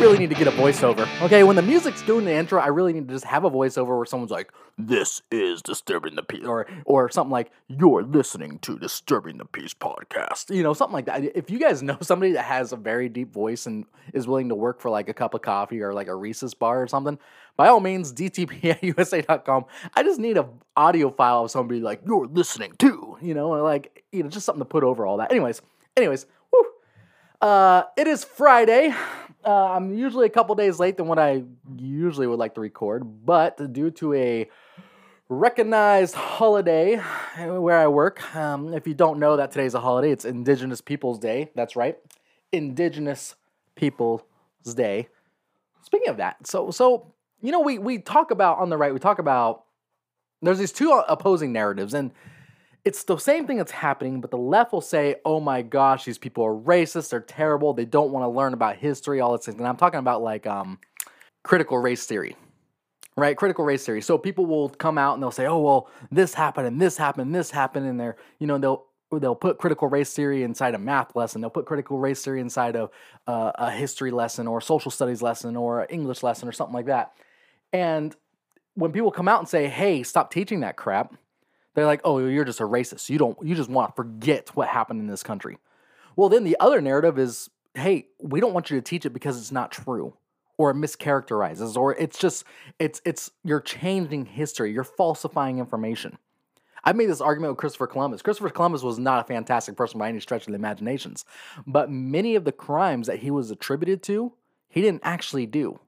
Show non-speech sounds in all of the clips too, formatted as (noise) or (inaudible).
really need to get a voiceover. Okay, when the music's doing the intro, I really need to just have a voiceover where someone's like, "This is disturbing the peace," or or something like, "You're listening to Disturbing the Peace podcast." You know, something like that. If you guys (laughs) know somebody that has a very deep voice and is willing to work for like a cup of coffee or like a Reese's bar or something, by all means, DTP at (laughs) USA.com. I just need a audio file of somebody like, "You're listening to," you know, like you know, just something to put over all that. Anyways, anyways. Uh, it is Friday. Uh, I'm usually a couple days late than what I usually would like to record, but due to a recognized holiday where I work, um, if you don't know that today's a holiday, it's Indigenous Peoples Day. That's right, Indigenous Peoples Day. Speaking of that, so so you know we we talk about on the right, we talk about there's these two opposing narratives and it's the same thing that's happening, but the left will say, oh my gosh, these people are racist, they're terrible, they don't want to learn about history, all this. And I'm talking about like um, critical race theory, right? Critical race theory. So people will come out and they'll say, oh, well, this happened and this happened, and this happened, and they're, you know, they'll they'll put critical race theory inside a math lesson. They'll put critical race theory inside of uh, a history lesson or a social studies lesson or an English lesson or something like that. And when people come out and say, hey, stop teaching that crap, they're like, "Oh, you're just a racist. You don't you just want to forget what happened in this country." Well, then the other narrative is, "Hey, we don't want you to teach it because it's not true." Or it mischaracterizes, or it's just it's it's you're changing history, you're falsifying information. I made this argument with Christopher Columbus. Christopher Columbus was not a fantastic person by any stretch of the imaginations, but many of the crimes that he was attributed to, he didn't actually do.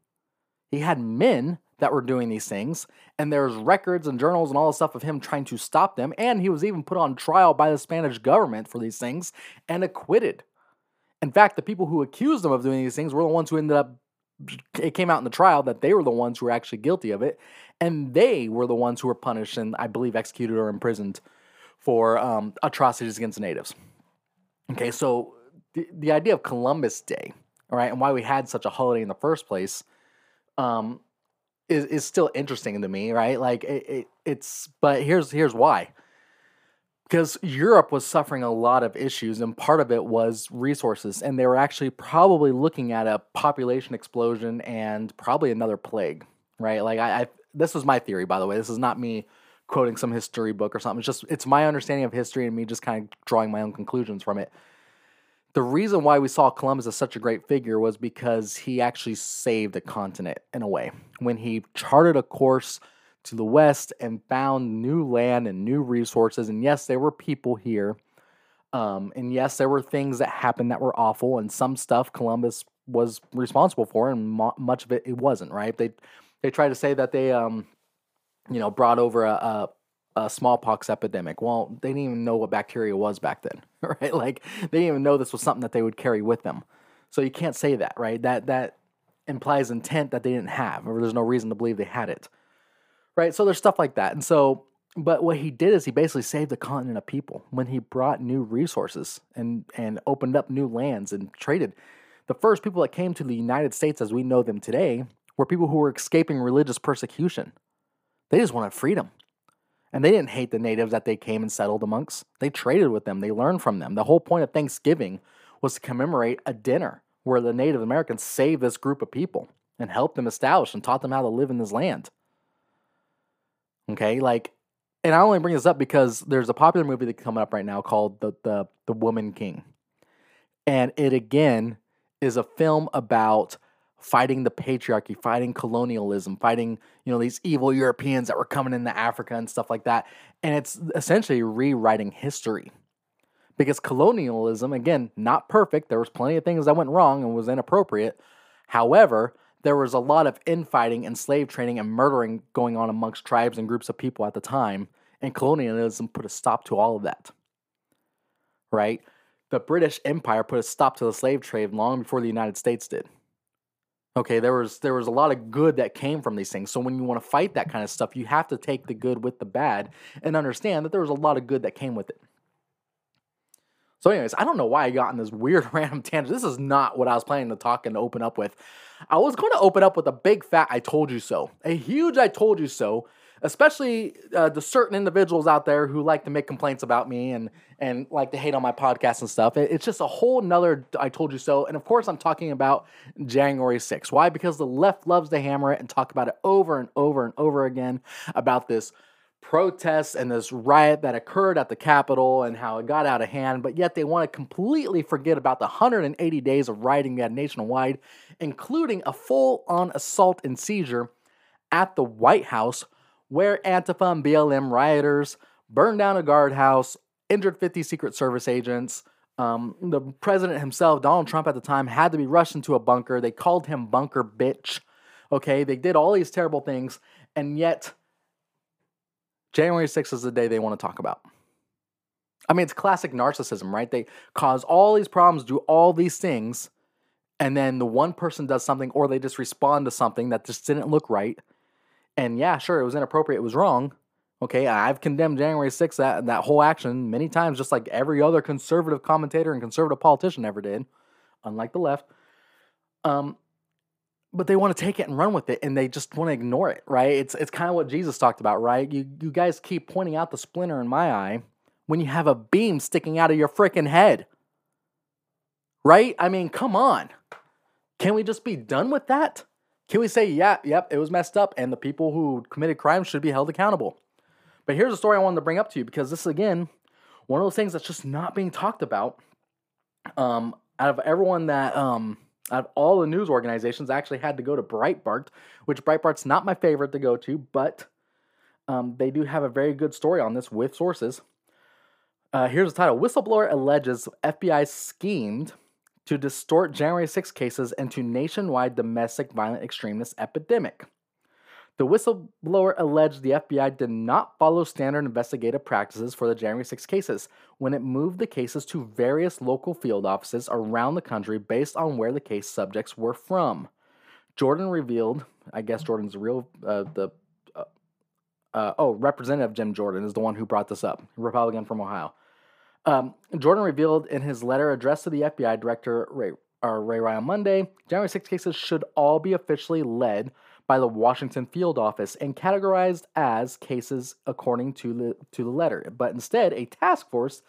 He had men that were doing these things, and there's records and journals and all the stuff of him trying to stop them, and he was even put on trial by the Spanish government for these things and acquitted. In fact, the people who accused him of doing these things were the ones who ended up it came out in the trial that they were the ones who were actually guilty of it, and they were the ones who were punished and I believe executed or imprisoned for um, atrocities against natives. Okay, so the, the idea of Columbus Day, all right, and why we had such a holiday in the first place, um, is is still interesting to me, right? Like it, it, it's but here's here's why. Because Europe was suffering a lot of issues, and part of it was resources, and they were actually probably looking at a population explosion and probably another plague, right? Like I, I this was my theory, by the way. This is not me quoting some history book or something. It's just it's my understanding of history and me just kind of drawing my own conclusions from it the reason why we saw Columbus as such a great figure was because he actually saved a continent in a way. When he charted a course to the west and found new land and new resources, and yes, there were people here. Um, and yes, there were things that happened that were awful, and some stuff Columbus was responsible for, and mo- much of it it wasn't. Right? They they try to say that they um, you know brought over a, a a smallpox epidemic. Well, they didn't even know what bacteria was back then, (laughs) right? Like they didn't even know this was something that they would carry with them. So you can't say that, right? That that implies intent that they didn't have, or there's no reason to believe they had it, right? So there's stuff like that, and so. But what he did is he basically saved the continent of people when he brought new resources and and opened up new lands and traded. The first people that came to the United States as we know them today were people who were escaping religious persecution. They just wanted freedom. And they didn't hate the natives that they came and settled amongst. They traded with them, they learned from them. The whole point of Thanksgiving was to commemorate a dinner where the Native Americans saved this group of people and helped them establish and taught them how to live in this land. Okay, like, and I only bring this up because there's a popular movie that's coming up right now called the the the Woman King, and it again is a film about fighting the patriarchy, fighting colonialism, fighting, you know, these evil Europeans that were coming into Africa and stuff like that. And it's essentially rewriting history. Because colonialism, again, not perfect. There was plenty of things that went wrong and was inappropriate. However, there was a lot of infighting and slave trading and murdering going on amongst tribes and groups of people at the time. And colonialism put a stop to all of that. Right? The British Empire put a stop to the slave trade long before the United States did. Okay, there was there was a lot of good that came from these things. So when you want to fight that kind of stuff, you have to take the good with the bad and understand that there was a lot of good that came with it. So, anyways, I don't know why I got in this weird (laughs) random tangent. This is not what I was planning to talk and open up with. I was going to open up with a big fat I told you so. A huge I told you so especially uh, the certain individuals out there who like to make complaints about me and and like to hate on my podcast and stuff. It, it's just a whole nother I told you so. And of course, I'm talking about January 6th. Why? Because the left loves to hammer it and talk about it over and over and over again about this protest and this riot that occurred at the Capitol and how it got out of hand, but yet they want to completely forget about the 180 days of rioting had nationwide, including a full on assault and seizure at the White House where Antifa and BLM rioters burned down a guardhouse, injured 50 Secret Service agents. Um, the president himself, Donald Trump at the time, had to be rushed into a bunker. They called him Bunker Bitch. Okay, they did all these terrible things, and yet January 6th is the day they want to talk about. I mean, it's classic narcissism, right? They cause all these problems, do all these things, and then the one person does something or they just respond to something that just didn't look right and yeah, sure, it was inappropriate, it was wrong. Okay, I've condemned January 6th, that, that whole action, many times, just like every other conservative commentator and conservative politician ever did, unlike the left. Um, but they want to take it and run with it, and they just want to ignore it, right? It's it's kind of what Jesus talked about, right? You you guys keep pointing out the splinter in my eye when you have a beam sticking out of your freaking head, right? I mean, come on, can we just be done with that? Can we say, yeah, yep, it was messed up and the people who committed crimes should be held accountable? But here's a story I wanted to bring up to you because this, is again, one of those things that's just not being talked about. Um, out of everyone that, um, out of all the news organizations, I actually had to go to Breitbart, which Breitbart's not my favorite to go to, but um, they do have a very good story on this with sources. Uh, here's the title Whistleblower alleges FBI schemed to distort January 6 cases into nationwide domestic violent extremist epidemic. The whistleblower alleged the FBI did not follow standard investigative practices for the January 6 cases when it moved the cases to various local field offices around the country based on where the case subjects were from. Jordan revealed, I guess Jordan's real, uh, the, uh, uh, oh, Representative Jim Jordan is the one who brought this up, Republican from Ohio. Um, Jordan revealed in his letter addressed to the FBI director Wray, uh, Wray Ryan Monday, January 6 cases should all be officially led by the Washington field office and categorized as cases according to the, to the letter. But instead, a task force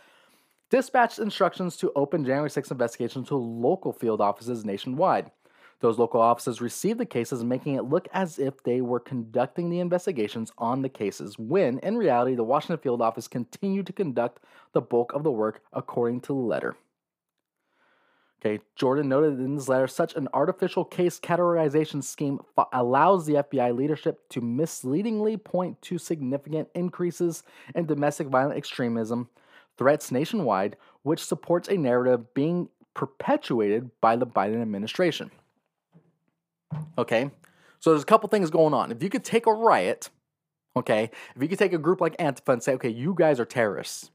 dispatched instructions to open January 6 investigations to local field offices nationwide. Those local offices received the cases, making it look as if they were conducting the investigations on the cases, when in reality, the Washington field office continued to conduct the bulk of the work according to the letter. Okay, Jordan noted in his letter such an artificial case categorization scheme allows the FBI leadership to misleadingly point to significant increases in domestic violent extremism threats nationwide, which supports a narrative being perpetuated by the Biden administration. Okay? So there's a couple things going on. If you could take a riot, okay, if you could take a group like Antifa and say, okay, you guys are terrorists.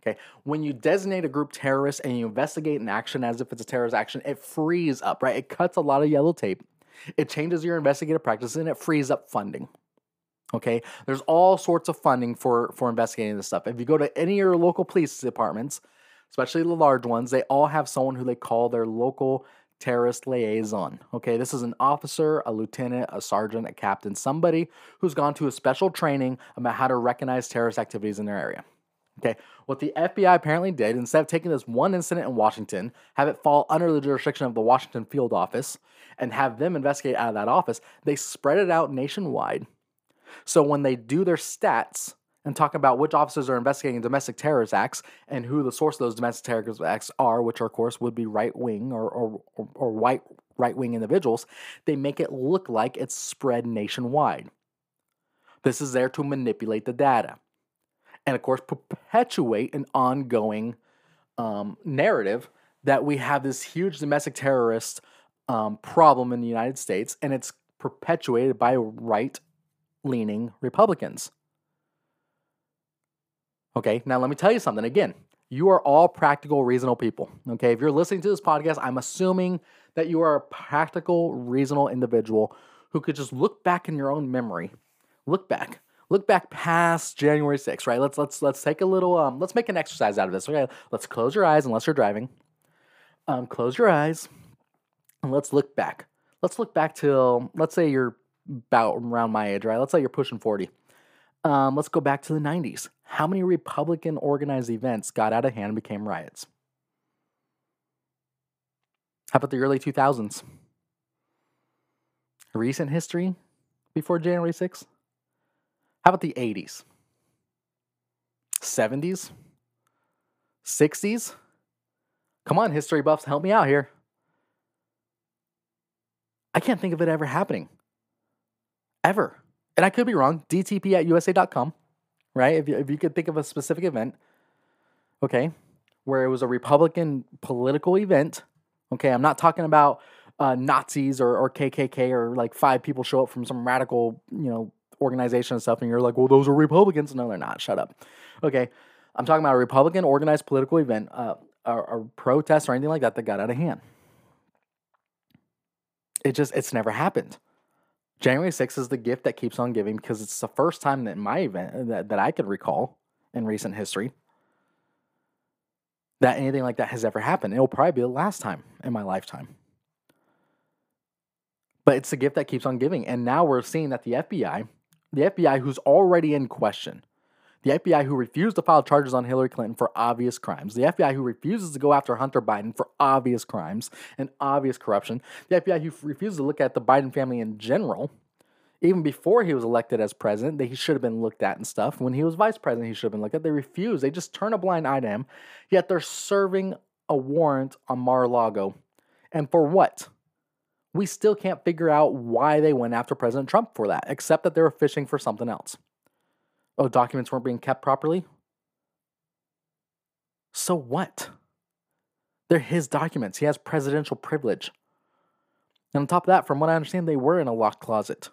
Okay, when you designate a group terrorist and you investigate an action as if it's a terrorist action, it frees up, right? It cuts a lot of yellow tape. It changes your investigative practices and it frees up funding. Okay, there's all sorts of funding for for investigating this stuff. If you go to any of your local police departments, especially the large ones, they all have someone who they call their local terrorist liaison. Okay, this is an officer, a lieutenant, a sergeant, a captain, somebody who's gone to a special training about how to recognize terrorist activities in their area. Okay, what the FBI apparently did, instead of taking this one incident in Washington, have it fall under the jurisdiction of the Washington field office and have them investigate out of that office, they spread it out nationwide. So when they do their stats, and talk about which officers are investigating domestic terrorist acts and who the source of those domestic terrorist acts are, which, are, of course, would be right wing or, or, or white right wing individuals, they make it look like it's spread nationwide. This is there to manipulate the data. And, of course, perpetuate an ongoing um, narrative that we have this huge domestic terrorist um, problem in the United States, and it's perpetuated by right leaning Republicans. Okay, now let me tell you something again. You are all practical, reasonable people. Okay, if you're listening to this podcast, I'm assuming that you are a practical, reasonable individual who could just look back in your own memory. Look back. Look back past January 6th, right? Let's let's let's take a little um let's make an exercise out of this. Okay, let's close your eyes unless you're driving. Um, close your eyes and let's look back. Let's look back till let's say you're about around my age, right? Let's say you're pushing 40. Um, let's go back to the 90s. How many Republican organized events got out of hand and became riots? How about the early 2000s? Recent history before January 6th? How about the 80s? 70s? 60s? Come on, history buffs, help me out here. I can't think of it ever happening. Ever. And I could be wrong. DTP at USA.com, right? If you, if you could think of a specific event, okay, where it was a Republican political event, okay, I'm not talking about uh, Nazis or, or KKK or like five people show up from some radical, you know, organization and stuff, and you're like, well, those are Republicans. No, they're not. Shut up. Okay. I'm talking about a Republican organized political event, uh, or protest or anything like that that got out of hand. It just, it's never happened. January 6th is the gift that keeps on giving because it's the first time that my event uh, that, that I could recall in recent history that anything like that has ever happened. It'll probably be the last time in my lifetime. But it's the gift that keeps on giving. And now we're seeing that the FBI, the FBI who's already in question, the FBI who refused to file charges on Hillary Clinton for obvious crimes, the FBI who refuses to go after Hunter Biden for obvious crimes and obvious corruption, the FBI who refuses to look at the Biden family in general, even before he was elected as president, that he should have been looked at and stuff. When he was vice president, he should have been looked at. They refuse. They just turn a blind eye to him. Yet they're serving a warrant on Mar-a-Lago. And for what? We still can't figure out why they went after President Trump for that, except that they were fishing for something else. Oh, documents weren't being kept properly? So what? They're his documents. He has presidential privilege. And on top of that, from what I understand, they were in a locked closet,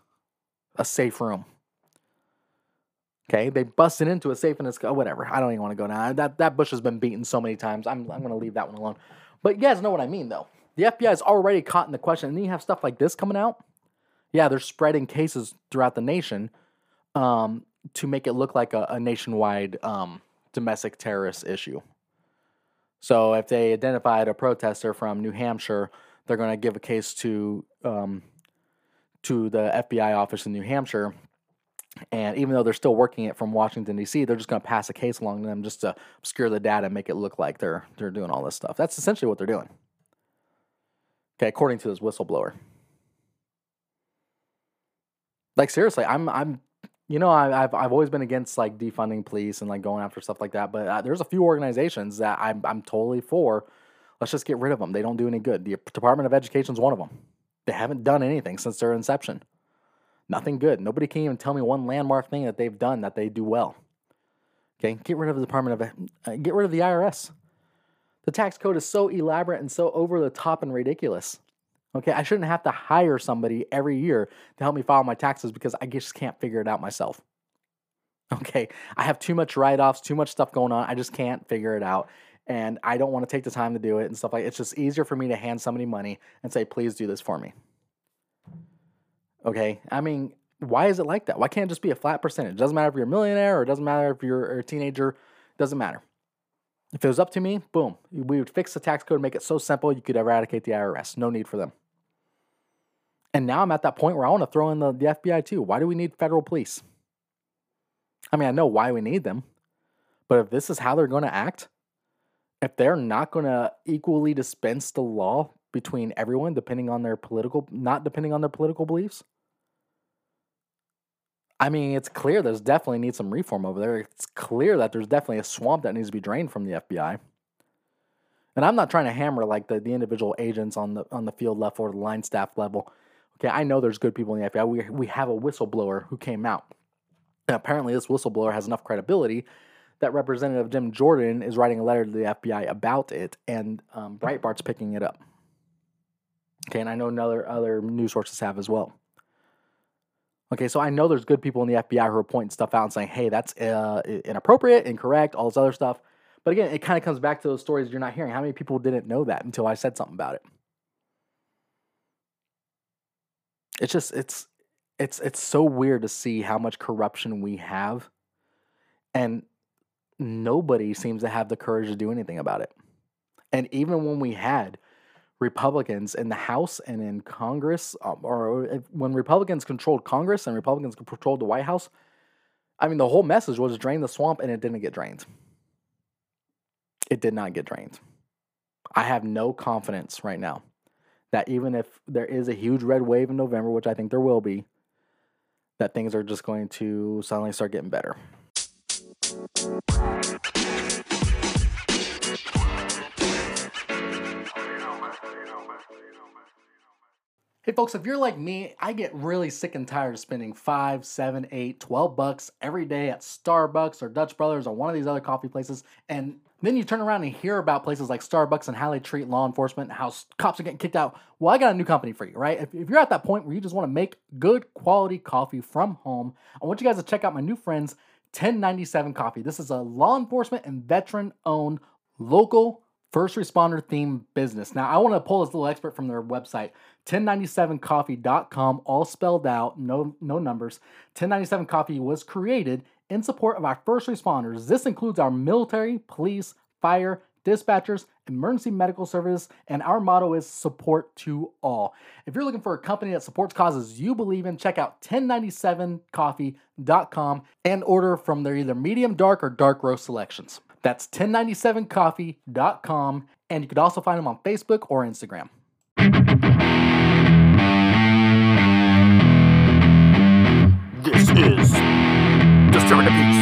a safe room. Okay, they busted into a safe and it's oh, whatever. I don't even want to go now. That that bush has been beaten so many times. I'm I'm gonna leave that one alone. But you guys know what I mean, though. The FBI is already caught in the question, and then you have stuff like this coming out. Yeah, they're spreading cases throughout the nation. Um, to make it look like a, a nationwide um, domestic terrorist issue. So if they identified a protester from New Hampshire, they're going to give a case to um, to the FBI office in New Hampshire. And even though they're still working it from Washington D.C., they're just going to pass a case along to them just to obscure the data and make it look like they're they're doing all this stuff. That's essentially what they're doing. Okay, according to this whistleblower. Like seriously, I'm I'm you know, I, have I've always been against like defunding police and like going after stuff like that. But uh, there's a few organizations that I'm I'm totally for. Let's just get rid of them. They don't do any good. The Department of Education is one of them. They haven't done anything since their inception. Nothing good. Nobody can even tell me one landmark thing that they've done that they do well. Okay, get rid of the Department of uh, get rid of the IRS. The tax code is so elaborate and so over the top and ridiculous. Okay, I shouldn't have to hire somebody every year to help me file my taxes because I just can't figure it out myself. Okay, I have too much write offs, too much stuff going on. I just can't figure it out. And I don't want to take the time to do it and stuff like It's just easier for me to hand somebody money and say, please do this for me. Okay, I mean, why is it like that? Why can't it just be a flat percentage? It doesn't matter if you're a millionaire or it doesn't matter if you're a teenager, it doesn't matter. If it was up to me, boom, we would fix the tax code, and make it so simple you could eradicate the IRS. No need for them. And now I'm at that point where I want to throw in the, the FBI too. Why do we need federal police? I mean, I know why we need them, but if this is how they're going to act, if they're not going to equally dispense the law between everyone, depending on their political, not depending on their political beliefs, I mean, it's clear there's definitely needs some reform over there. It's clear that there's definitely a swamp that needs to be drained from the FBI. And I'm not trying to hammer like the, the individual agents on the on the field level or the line staff level. Okay, I know there's good people in the FBI. We, we have a whistleblower who came out. And apparently, this whistleblower has enough credibility that Representative Jim Jordan is writing a letter to the FBI about it, and um, Breitbart's picking it up. Okay, and I know other other news sources have as well. Okay, so I know there's good people in the FBI who are pointing stuff out and saying, "Hey, that's uh, inappropriate, incorrect, all this other stuff." But again, it kind of comes back to those stories you're not hearing. How many people didn't know that until I said something about it? It's just it's it's it's so weird to see how much corruption we have and nobody seems to have the courage to do anything about it and even when we had republicans in the house and in congress um, or when republicans controlled congress and republicans controlled the white house I mean, the whole message was drain the swamp, and it didn't get drained. It did not get drained. I have no confidence right now that even if there is a huge red wave in November, which I think there will be, that things are just going to suddenly start getting better. Hey folks, if you're like me, I get really sick and tired of spending five, seven, eight, twelve bucks every day at Starbucks or Dutch Brothers or one of these other coffee places. And then you turn around and hear about places like Starbucks and how they treat law enforcement and how cops are getting kicked out. Well, I got a new company for you, right? If, if you're at that point where you just want to make good quality coffee from home, I want you guys to check out my new friends, 1097 Coffee. This is a law enforcement and veteran owned local first responder themed business. Now, I want to pull this little expert from their website, 1097coffee.com, all spelled out, no no numbers. 1097 Coffee was created in support of our first responders. This includes our military, police, fire, dispatchers, emergency medical service, and our motto is support to all. If you're looking for a company that supports causes you believe in, check out 1097coffee.com and order from their either medium dark or dark roast selections. That's 1097coffee.com, and you could also find them on Facebook or Instagram. This is Disturbing the Peace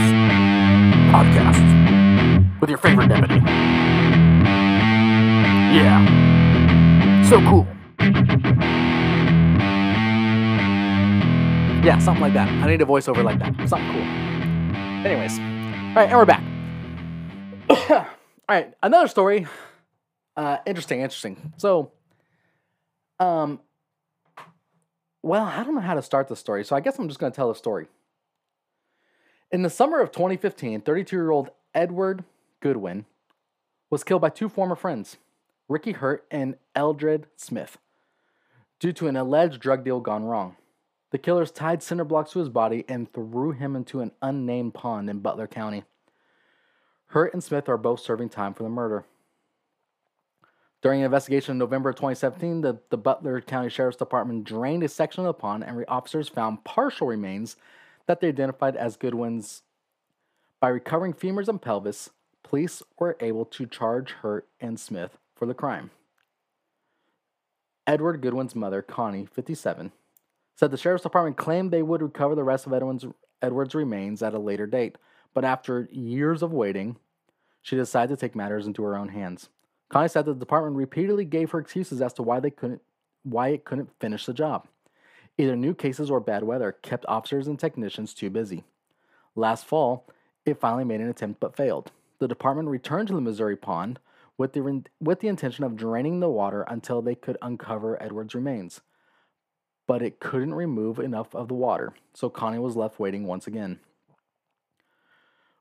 podcast with your favorite deputy. Yeah, so cool. Yeah, something like that. I need a voiceover like that. Something cool. Anyways, all right, and we're back. (coughs) all right, another story. Uh, interesting, interesting. So, um, well, I don't know how to start the story, so I guess I'm just going to tell the story. In the summer of 2015, 32 year old Edward Goodwin was killed by two former friends, Ricky Hurt and Eldred Smith, due to an alleged drug deal gone wrong. The killers tied cinder blocks to his body and threw him into an unnamed pond in Butler County. Hurt and Smith are both serving time for the murder. During an investigation in November 2017, the, the Butler County Sheriff's Department drained a section of the pond, and officers found partial remains that they identified as Goodwin's. By recovering femurs and pelvis, police were able to charge Hurt and Smith for the crime. Edward Goodwin's mother, Connie, 57, said the sheriff's department claimed they would recover the rest of Edwin's, Edward's remains at a later date, but after years of waiting, she decided to take matters into her own hands. Connie said the department repeatedly gave her excuses as to why they couldn't why it couldn't finish the job. Either new cases or bad weather kept officers and technicians too busy. Last fall, it finally made an attempt but failed. The department returned to the Missouri pond with the, with the intention of draining the water until they could uncover Edward's remains. But it couldn't remove enough of the water, so Connie was left waiting once again.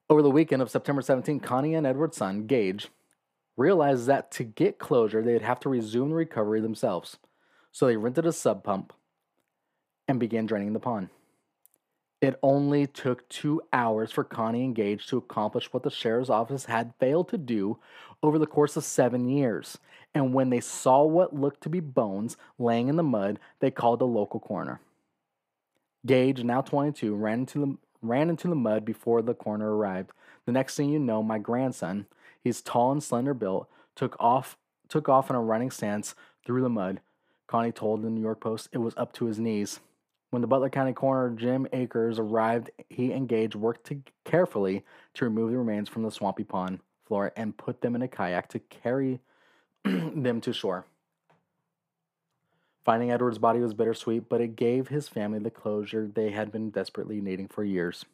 Over the weekend of September 17, Connie and Edward's son, Gage, realized that to get closure, they'd have to resume the recovery themselves. So they rented a sub pump and began draining the pond. It only took two hours for Connie and Gage to accomplish what the sheriff's office had failed to do over the course of seven years. And when they saw what looked to be bones laying in the mud, they called the local coroner. Gage, now 22, ran into the ran into the mud before the coroner arrived. The next thing you know, my grandson, he's tall and slender built, took off took off in a running stance through the mud. Connie told the New York Post it was up to his knees. When the Butler County coroner Jim Akers arrived, he engaged worked to carefully to remove the remains from the swampy pond floor and put them in a kayak to carry (clears throat) them to shore. Finding Edward's body was bittersweet, but it gave his family the closure they had been desperately needing for years.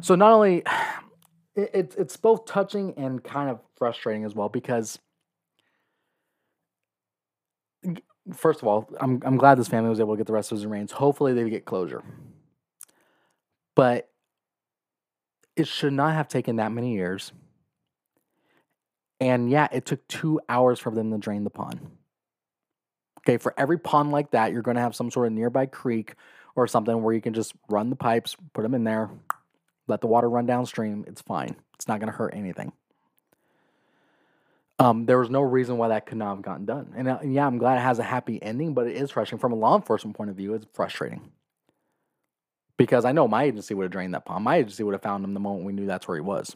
So not only (sighs) it, it's both touching and kind of frustrating as well because first of all, I'm I'm glad this family was able to get the rest of his remains. Hopefully they get closure. But it should not have taken that many years. And yeah, it took two hours for them to drain the pond. Okay, for every pond like that, you're going to have some sort of nearby creek or something where you can just run the pipes, put them in there, let the water run downstream. It's fine. It's not going to hurt anything. Um, there was no reason why that could not have gotten done. And, uh, yeah, I'm glad it has a happy ending, but it is frustrating from a law enforcement point of view. It's frustrating. Because I know my agency would have drained that pond. My agency would have found him the moment we knew that's where he was.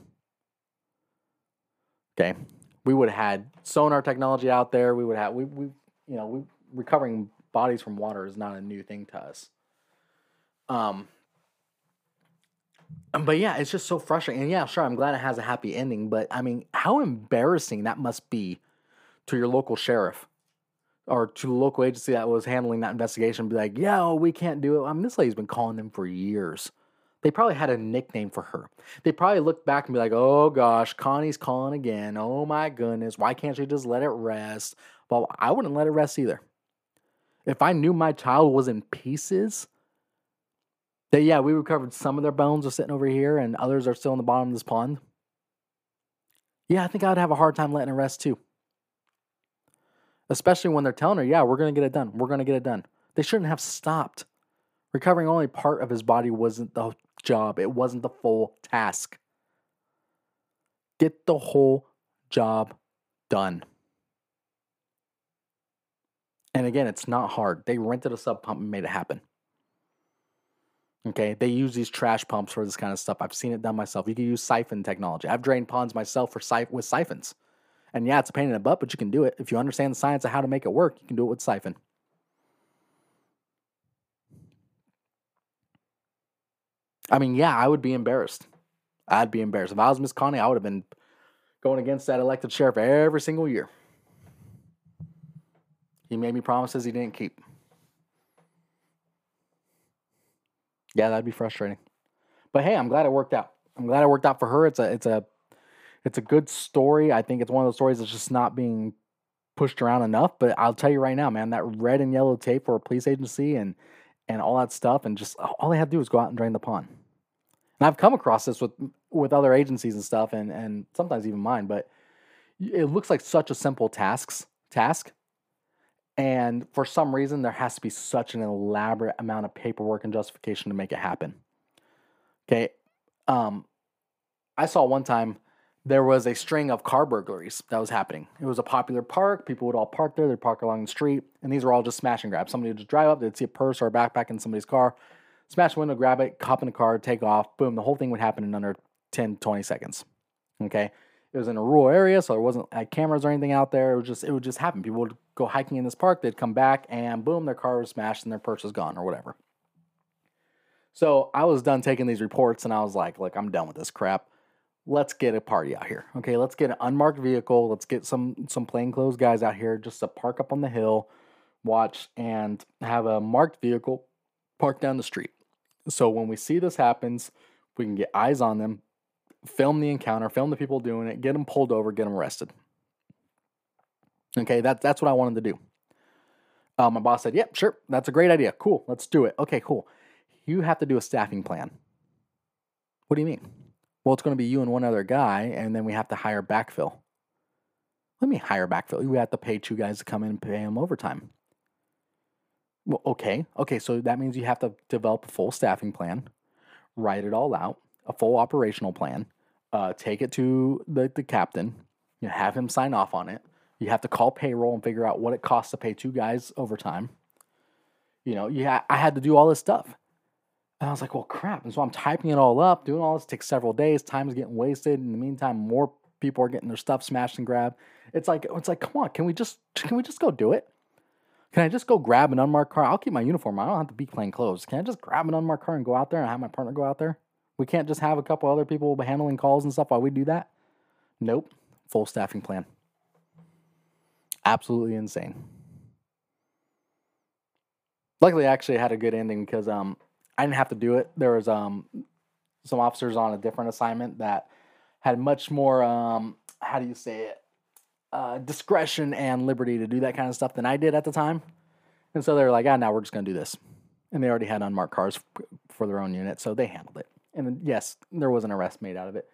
Okay. We would have had sonar technology out there. We would have, we, we you know, we recovering bodies from water is not a new thing to us. Um, um, Um, but yeah, it's just so frustrating. And yeah, sure, I'm glad it has a happy ending, but I mean, how embarrassing that must be to your local sheriff or to the local agency that was handling that investigation. Be like, yeah, we can't do it. I mean, this lady's been calling them for years. They probably had a nickname for her. They probably looked back and be like, oh gosh, Connie's calling again. Oh my goodness, why can't she just let it rest? Well, I wouldn't let it rest either. If I knew my child was in pieces, that yeah, we recovered some of their bones are sitting over here and others are still in the bottom of this pond. Yeah, I think I'd have a hard time letting it rest too. Especially when they're telling her, yeah, we're going to get it done. We're going to get it done. They shouldn't have stopped. Recovering only part of his body wasn't the job, it wasn't the full task. Get the whole job done. And again, it's not hard. They rented a sub pump and made it happen. Okay, they use these trash pumps for this kind of stuff. I've seen it done myself. You can use siphon technology. I've drained ponds myself for siph- with siphons. And yeah, it's a pain in the butt, but you can do it. If you understand the science of how to make it work, you can do it with siphon. I mean, yeah, I would be embarrassed. I'd be embarrassed. If I was Miss Connie, I would have been going against that elected sheriff every single year. He made me promises he didn't keep. Yeah, that'd be frustrating. But hey, I'm glad it worked out. I'm glad it worked out for her. It's a it's a it's a good story. I think it's one of those stories that's just not being pushed around enough. But I'll tell you right now, man, that red and yellow tape for a police agency and and all that stuff, and just all they have to do is go out and drain the pond. And I've come across this with with other agencies and stuff, and and sometimes even mine. But it looks like such a simple tasks task, and for some reason, there has to be such an elaborate amount of paperwork and justification to make it happen. Okay. Um, I saw one time there was a string of car burglaries that was happening. It was a popular park. People would all park there. They'd park along the street. And these were all just smash and grab. Somebody would just drive up, they'd see a purse or a backpack in somebody's car, smash the window, grab it, cop in the car, take off. Boom. The whole thing would happen in under 10, 20 seconds. Okay. It was in a rural area, so there wasn't like cameras or anything out there. It was just it would just happen. People would go hiking in this park, they'd come back, and boom, their car was smashed and their purse was gone or whatever. So I was done taking these reports, and I was like, "Look, I'm done with this crap. Let's get a party out here. Okay, let's get an unmarked vehicle. Let's get some some plainclothes guys out here just to park up on the hill, watch, and have a marked vehicle parked down the street. So when we see this happens, we can get eyes on them, film the encounter, film the people doing it, get them pulled over, get them arrested. Okay, that, that's what I wanted to do. Uh, my boss said, Yep, sure, that's a great idea. Cool, let's do it. Okay, cool. You have to do a staffing plan. What do you mean? Well, it's going to be you and one other guy, and then we have to hire backfill. Let me hire backfill. We have to pay two guys to come in and pay them overtime. Well, okay. Okay, so that means you have to develop a full staffing plan, write it all out, a full operational plan, uh, take it to the, the captain, you know, have him sign off on it. You have to call payroll and figure out what it costs to pay two guys overtime. You know, yeah, I had to do all this stuff. And I was like, well, crap. And so I'm typing it all up, doing all this takes several days. Time's getting wasted. In the meantime, more people are getting their stuff smashed and grabbed. It's like, it's like, come on, can we just, can we just go do it? Can I just go grab an unmarked car? I'll keep my uniform. I don't have to be plain clothes. Can I just grab an unmarked car and go out there and have my partner go out there? We can't just have a couple other people handling calls and stuff while we do that. Nope. Full staffing plan. Absolutely insane. Luckily, I actually had a good ending because um, I didn't have to do it. There was um, some officers on a different assignment that had much more um, how do you say it uh, discretion and liberty to do that kind of stuff than I did at the time. And so they were like, ah, now we're just going to do this. And they already had unmarked cars for their own unit, so they handled it and yes, there was an arrest made out of it.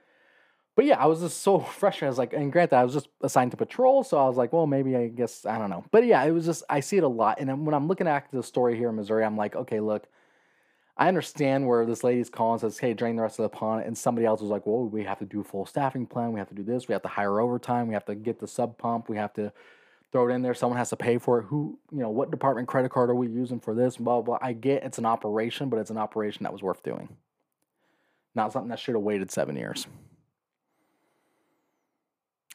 But yeah, I was just so (laughs) frustrated. I was like, and granted, I was just assigned to patrol, so I was like, well, maybe I guess I don't know. But yeah, it was just I see it a lot, and when I'm looking at the story here in Missouri, I'm like, okay, look, I understand where this lady's calling says, hey, drain the rest of the pond, and somebody else was like, well, we have to do a full staffing plan, we have to do this, we have to hire overtime, we have to get the sub pump, we have to throw it in there. Someone has to pay for it. Who, you know, what department credit card are we using for this? Blah, blah, blah. I get it's an operation, but it's an operation that was worth doing. Not something that should have waited seven years.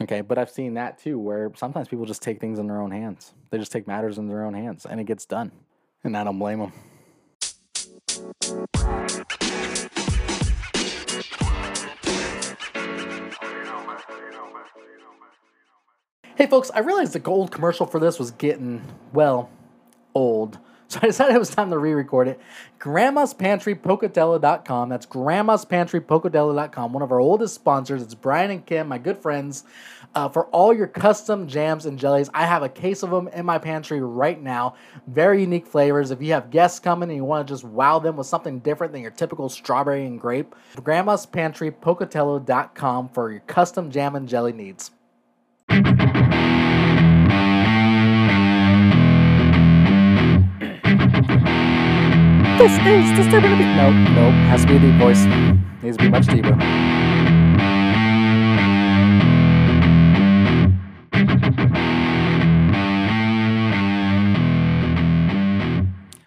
Okay, but I've seen that too, where sometimes people just take things in their own hands. They just take matters in their own hands and it gets done. And I don't blame them. Hey folks, I realized the gold commercial for this was getting, well, old. So I decided it was time to re-record it. Grandma's Pantry Pocatello.com. That's Grandma's Pantry Pocatello.com. One of our oldest sponsors. It's Brian and Kim, my good friends. Uh, for all your custom jams and jellies, I have a case of them in my pantry right now. Very unique flavors. If you have guests coming and you want to just wow them with something different than your typical strawberry and grape, Grandma's Pantry Pocatello.com for your custom jam and jelly needs. This is disturbing the. Nope, nope. Has to be a deep voice. Needs to be much deeper.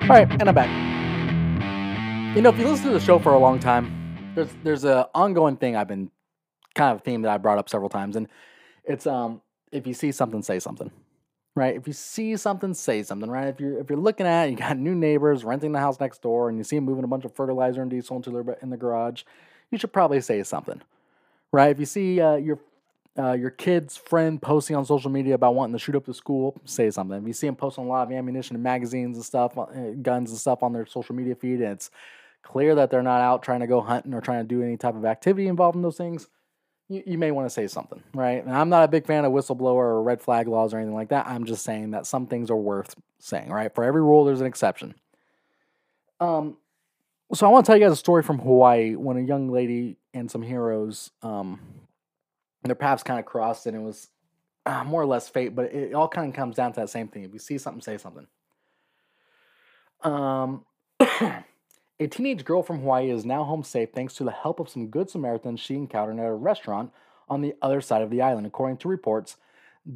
All right, and I'm back. You know, if you listen to the show for a long time, there's there's a ongoing thing I've been kind of a theme that I brought up several times, and it's um if you see something, say something right? If you see something, say something, right? If you're if you're looking at, it, you got new neighbors renting the house next door, and you see them moving a bunch of fertilizer and diesel into their in the garage, you should probably say something, right? If you see uh, your uh, your kid's friend posting on social media about wanting to shoot up the school, say something. If you see them posting a lot of ammunition and magazines and stuff, uh, guns and stuff on their social media feed, and it's clear that they're not out trying to go hunting or trying to do any type of activity involving those things, you, you may want to say something, right? And I'm not a big fan of whistleblower or red flag laws or anything like that. I'm just saying that some things are worth saying, right? For every rule, there's an exception. Um, so I want to tell you guys a story from Hawaii when a young lady and some heroes, um, their paths kind of crossed, and it was uh, more or less fate. But it all kind of comes down to that same thing. If you see something, say something. Um. (clears throat) A teenage girl from Hawaii is now home safe thanks to the help of some good Samaritans she encountered at a restaurant on the other side of the island. According to reports,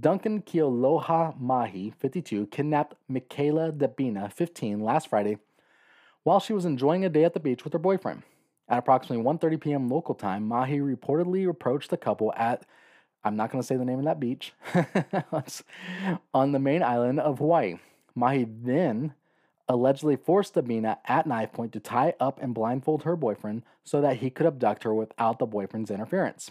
Duncan Kealoha Mahi, 52, kidnapped Michaela Debina, 15, last Friday while she was enjoying a day at the beach with her boyfriend. At approximately 1:30 p.m. local time, Mahi reportedly approached the couple at I'm not going to say the name of that beach (laughs) on the main island of Hawaii. Mahi then allegedly forced Sabina at knife point to tie up and blindfold her boyfriend so that he could abduct her without the boyfriend's interference.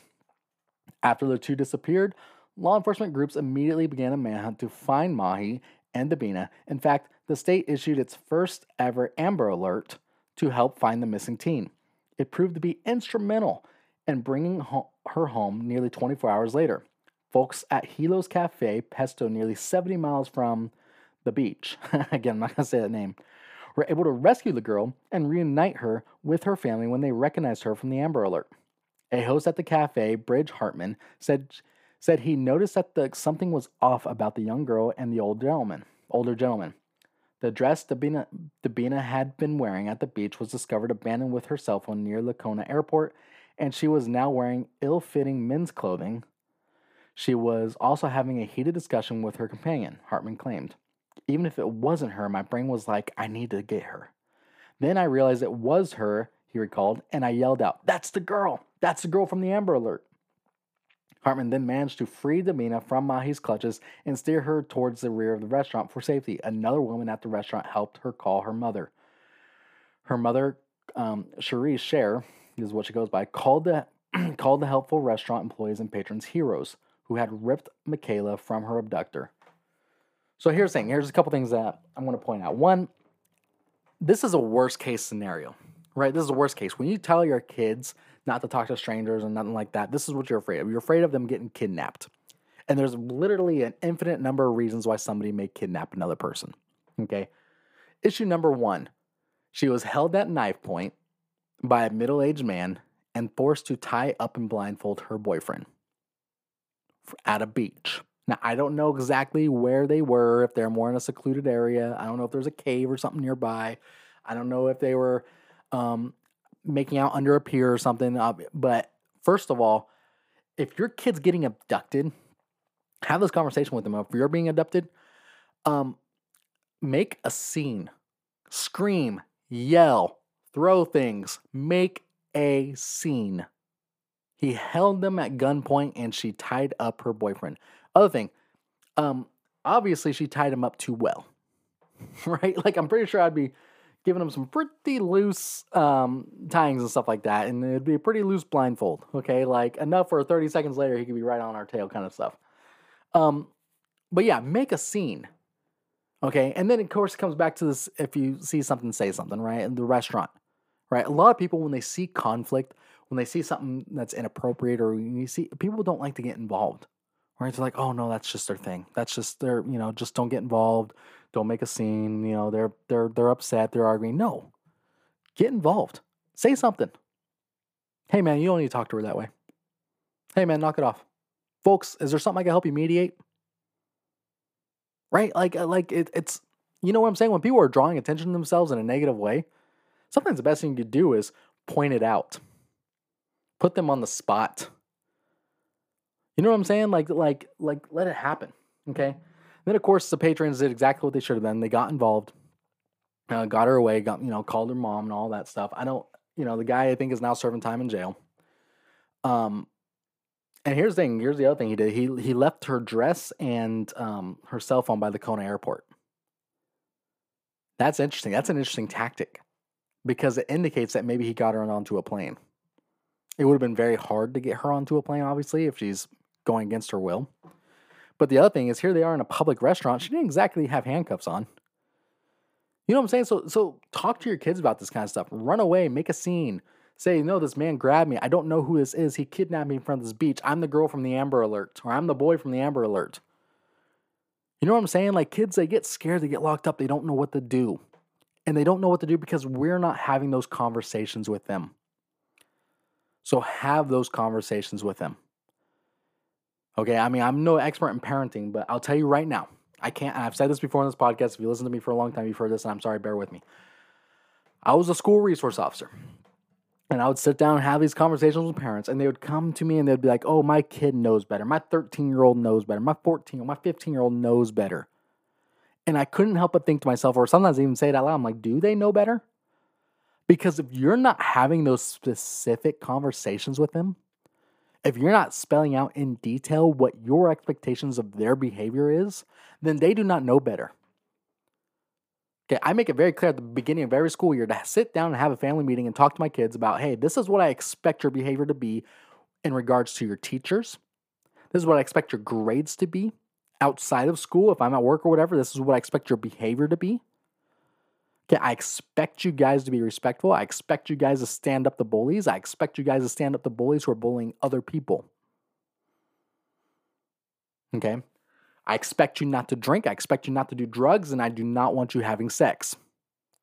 After the two disappeared, law enforcement groups immediately began a manhunt to find Mahi and Abina. In fact, the state issued its first ever Amber Alert to help find the missing teen. It proved to be instrumental in bringing her home nearly 24 hours later. Folks at Hilo's Cafe, Pesto, nearly 70 miles from the beach, (laughs) again, I'm not going to say that name, were able to rescue the girl and reunite her with her family when they recognized her from the Amber Alert. A host at the cafe, Bridge Hartman, said said he noticed that the, something was off about the young girl and the old gentleman, older gentleman. The dress Dabina, Dabina had been wearing at the beach was discovered abandoned with her cell phone near Lakona Airport, and she was now wearing ill fitting men's clothing. She was also having a heated discussion with her companion, Hartman claimed. Even if it wasn't her, my brain was like, I need to get her. Then I realized it was her, he recalled, and I yelled out, That's the girl! That's the girl from the Amber Alert. Hartman then managed to free Damina from Mahi's clutches and steer her towards the rear of the restaurant for safety. Another woman at the restaurant helped her call her mother. Her mother, um, Cherise Share, is what she goes by, called the, (clears throat) called the helpful restaurant employees and patrons heroes who had ripped Michaela from her abductor. So here's the thing. Here's a couple things that I'm going to point out. One, this is a worst case scenario, right? This is a worst case. When you tell your kids not to talk to strangers and nothing like that, this is what you're afraid of. You're afraid of them getting kidnapped. And there's literally an infinite number of reasons why somebody may kidnap another person. Okay. Issue number one she was held at knife point by a middle aged man and forced to tie up and blindfold her boyfriend at a beach. Now, I don't know exactly where they were, if they're more in a secluded area. I don't know if there's a cave or something nearby. I don't know if they were um, making out under a pier or something. Uh, but first of all, if your kid's getting abducted, have this conversation with them. If you're being abducted, um, make a scene, scream, yell, throw things, make a scene. He held them at gunpoint and she tied up her boyfriend. Other thing, um, obviously she tied him up too well, (laughs) right? Like I'm pretty sure I'd be giving him some pretty loose um, tyings and stuff like that, and it'd be a pretty loose blindfold. Okay, like enough for 30 seconds later he could be right on our tail, kind of stuff. Um, but yeah, make a scene. Okay, and then of course it comes back to this: if you see something, say something, right? In the restaurant, right? A lot of people when they see conflict when they see something that's inappropriate or you see people don't like to get involved right it's like oh no that's just their thing. That's just their you know just don't get involved. Don't make a scene you know they're they're they're upset they're arguing. No. Get involved. Say something. Hey man you don't need to talk to her that way. Hey man knock it off. Folks is there something i can help you mediate? Right? Like uh, like it, it's you know what i'm saying? When people are drawing attention to themselves in a negative way sometimes the best thing you could do is point it out. Put them on the spot. You know what I'm saying? Like, like, like, let it happen. Okay. Then of course the patrons did exactly what they should have done. They got involved, uh, got her away, got you know, called her mom and all that stuff. I don't, you know, the guy I think is now serving time in jail. Um, and here's the thing. Here's the other thing he did. He he left her dress and um, her cell phone by the Kona airport. That's interesting. That's an interesting tactic because it indicates that maybe he got her onto a plane. It would have been very hard to get her onto a plane, obviously, if she's going against her will. But the other thing is, here they are in a public restaurant. She didn't exactly have handcuffs on. You know what I'm saying? So, so talk to your kids about this kind of stuff. Run away, make a scene. Say, no, this man grabbed me. I don't know who this is. He kidnapped me from this beach. I'm the girl from the Amber Alert, or I'm the boy from the Amber Alert. You know what I'm saying? Like kids, they get scared, they get locked up, they don't know what to do. And they don't know what to do because we're not having those conversations with them. So have those conversations with them. Okay, I mean, I'm no expert in parenting, but I'll tell you right now, I can't, I've said this before in this podcast. If you listen to me for a long time, you've heard this, and I'm sorry, bear with me. I was a school resource officer. And I would sit down and have these conversations with parents, and they would come to me and they'd be like, Oh, my kid knows better. My 13 year old knows better. My 14 or my 15 year old knows better. And I couldn't help but think to myself, or sometimes even say it out loud, I'm like, Do they know better? Because if you're not having those specific conversations with them, if you're not spelling out in detail what your expectations of their behavior is, then they do not know better. Okay, I make it very clear at the beginning of every school year to sit down and have a family meeting and talk to my kids about, hey, this is what I expect your behavior to be in regards to your teachers. This is what I expect your grades to be outside of school. If I'm at work or whatever, this is what I expect your behavior to be. Okay, I expect you guys to be respectful. I expect you guys to stand up to bullies. I expect you guys to stand up to bullies who are bullying other people. Okay? I expect you not to drink. I expect you not to do drugs, and I do not want you having sex.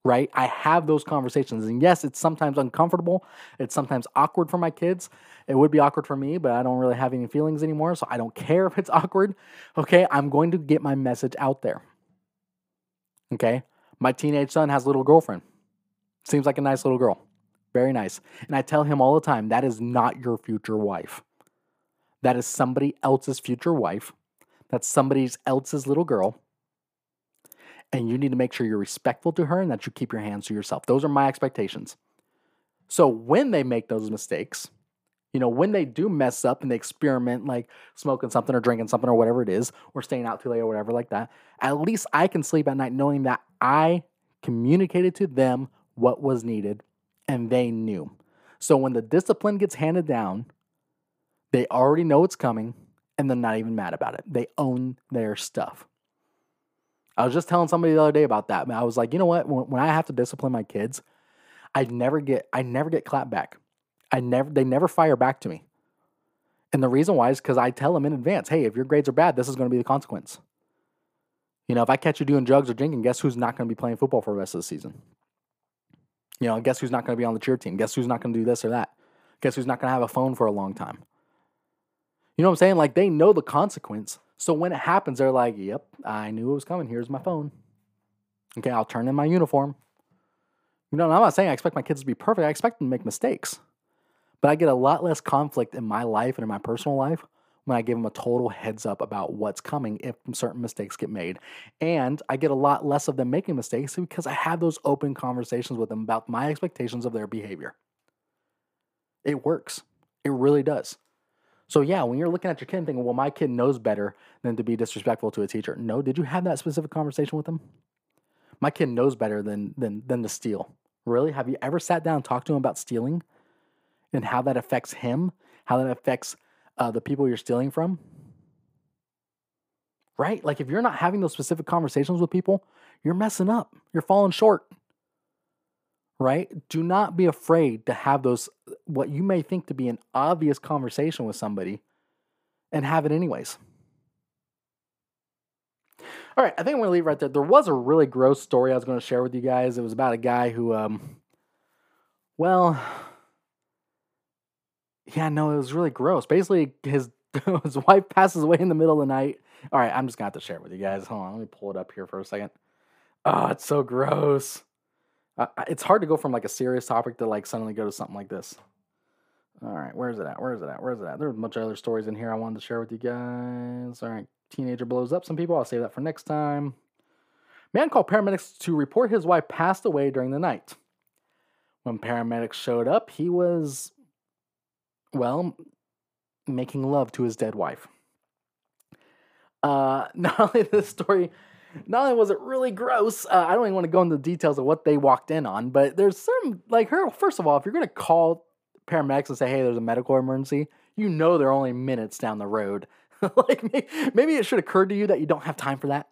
Right? I have those conversations. And yes, it's sometimes uncomfortable. It's sometimes awkward for my kids. It would be awkward for me, but I don't really have any feelings anymore. So I don't (laughs) care if it's awkward. Okay? I'm going to get my message out there. Okay? My teenage son has a little girlfriend. Seems like a nice little girl. Very nice. And I tell him all the time that is not your future wife. That is somebody else's future wife. That's somebody else's little girl. And you need to make sure you're respectful to her and that you keep your hands to yourself. Those are my expectations. So when they make those mistakes, you know, when they do mess up and they experiment like smoking something or drinking something or whatever it is, or staying out too late or whatever like that, at least I can sleep at night knowing that I communicated to them what was needed and they knew. So when the discipline gets handed down, they already know it's coming and they're not even mad about it. They own their stuff. I was just telling somebody the other day about that. I was like, you know what? When I have to discipline my kids, I never get I never get clapped back. I never they never fire back to me. And the reason why is because I tell them in advance, hey, if your grades are bad, this is going to be the consequence. You know, if I catch you doing drugs or drinking, guess who's not going to be playing football for the rest of the season? You know, guess who's not going to be on the cheer team? Guess who's not going to do this or that? Guess who's not going to have a phone for a long time? You know what I'm saying? Like they know the consequence. So when it happens, they're like, yep, I knew it was coming. Here's my phone. Okay, I'll turn in my uniform. You know, I'm not saying I expect my kids to be perfect. I expect them to make mistakes. But I get a lot less conflict in my life and in my personal life when I give them a total heads up about what's coming if certain mistakes get made. And I get a lot less of them making mistakes because I have those open conversations with them about my expectations of their behavior. It works. It really does. So yeah, when you're looking at your kid and thinking, well, my kid knows better than to be disrespectful to a teacher. No, did you have that specific conversation with them? My kid knows better than than than to steal. Really? Have you ever sat down and talked to him about stealing and how that affects him? How that affects uh, the people you're stealing from? Right? Like if you're not having those specific conversations with people, you're messing up. You're falling short. Right? Do not be afraid to have those, what you may think to be an obvious conversation with somebody and have it anyways. All right, I think I'm going to leave right there. There was a really gross story I was going to share with you guys. It was about a guy who, um, well, yeah, no, it was really gross. Basically, his (laughs) his wife passes away in the middle of the night. All right, I'm just gonna have to share it with you guys. Hold on, let me pull it up here for a second. Oh, it's so gross. Uh, it's hard to go from like a serious topic to like suddenly go to something like this. All right, where's it at? Where's it at? Where's it at? There's a bunch of other stories in here I wanted to share with you guys. All right, teenager blows up some people. I'll save that for next time. Man called paramedics to report his wife passed away during the night. When paramedics showed up, he was well, making love to his dead wife. Uh, (laughs) not only this story, not only was it really gross, uh, I don't even want to go into the details of what they walked in on, but there's some, like her, first of all, if you're going to call paramedics and say, hey, there's a medical emergency, you know they're only minutes down the road. (laughs) like maybe, it should occur to you that you don't have time for that.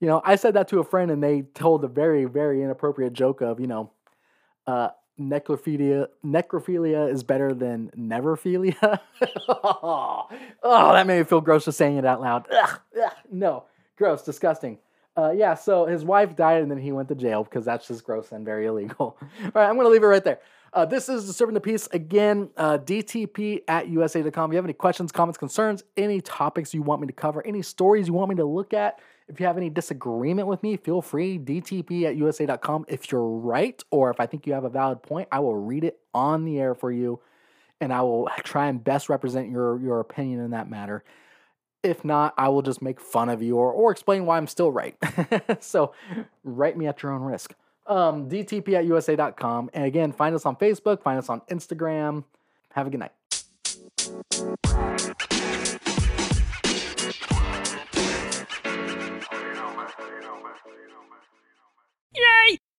You know, I said that to a friend and they told a very, very inappropriate joke of, you know, uh, necrophilia necrophilia is better than neverphilia. (laughs) oh, that made me feel gross just saying it out loud. Ugh, ugh, no, gross, disgusting. Uh, yeah, so his wife died and then he went to jail because that's just gross and very illegal. (laughs) All right, I'm going to leave it right there. Uh, this is Disturbing the Peace. Again, uh, DTP at USA.com. If you have any questions, comments, concerns, any topics you want me to cover, any stories you want me to look at, if you have any disagreement with me, feel free, DTP at USA.com. If you're right, or if I think you have a valid point, I will read it on the air for you and I will try and best represent your, your opinion in that matter. If not, I will just make fun of you or, or explain why I'm still right. (laughs) so write me at your own risk. Um, DTP at USA.com. And again, find us on Facebook, find us on Instagram. Have a good night. Yay!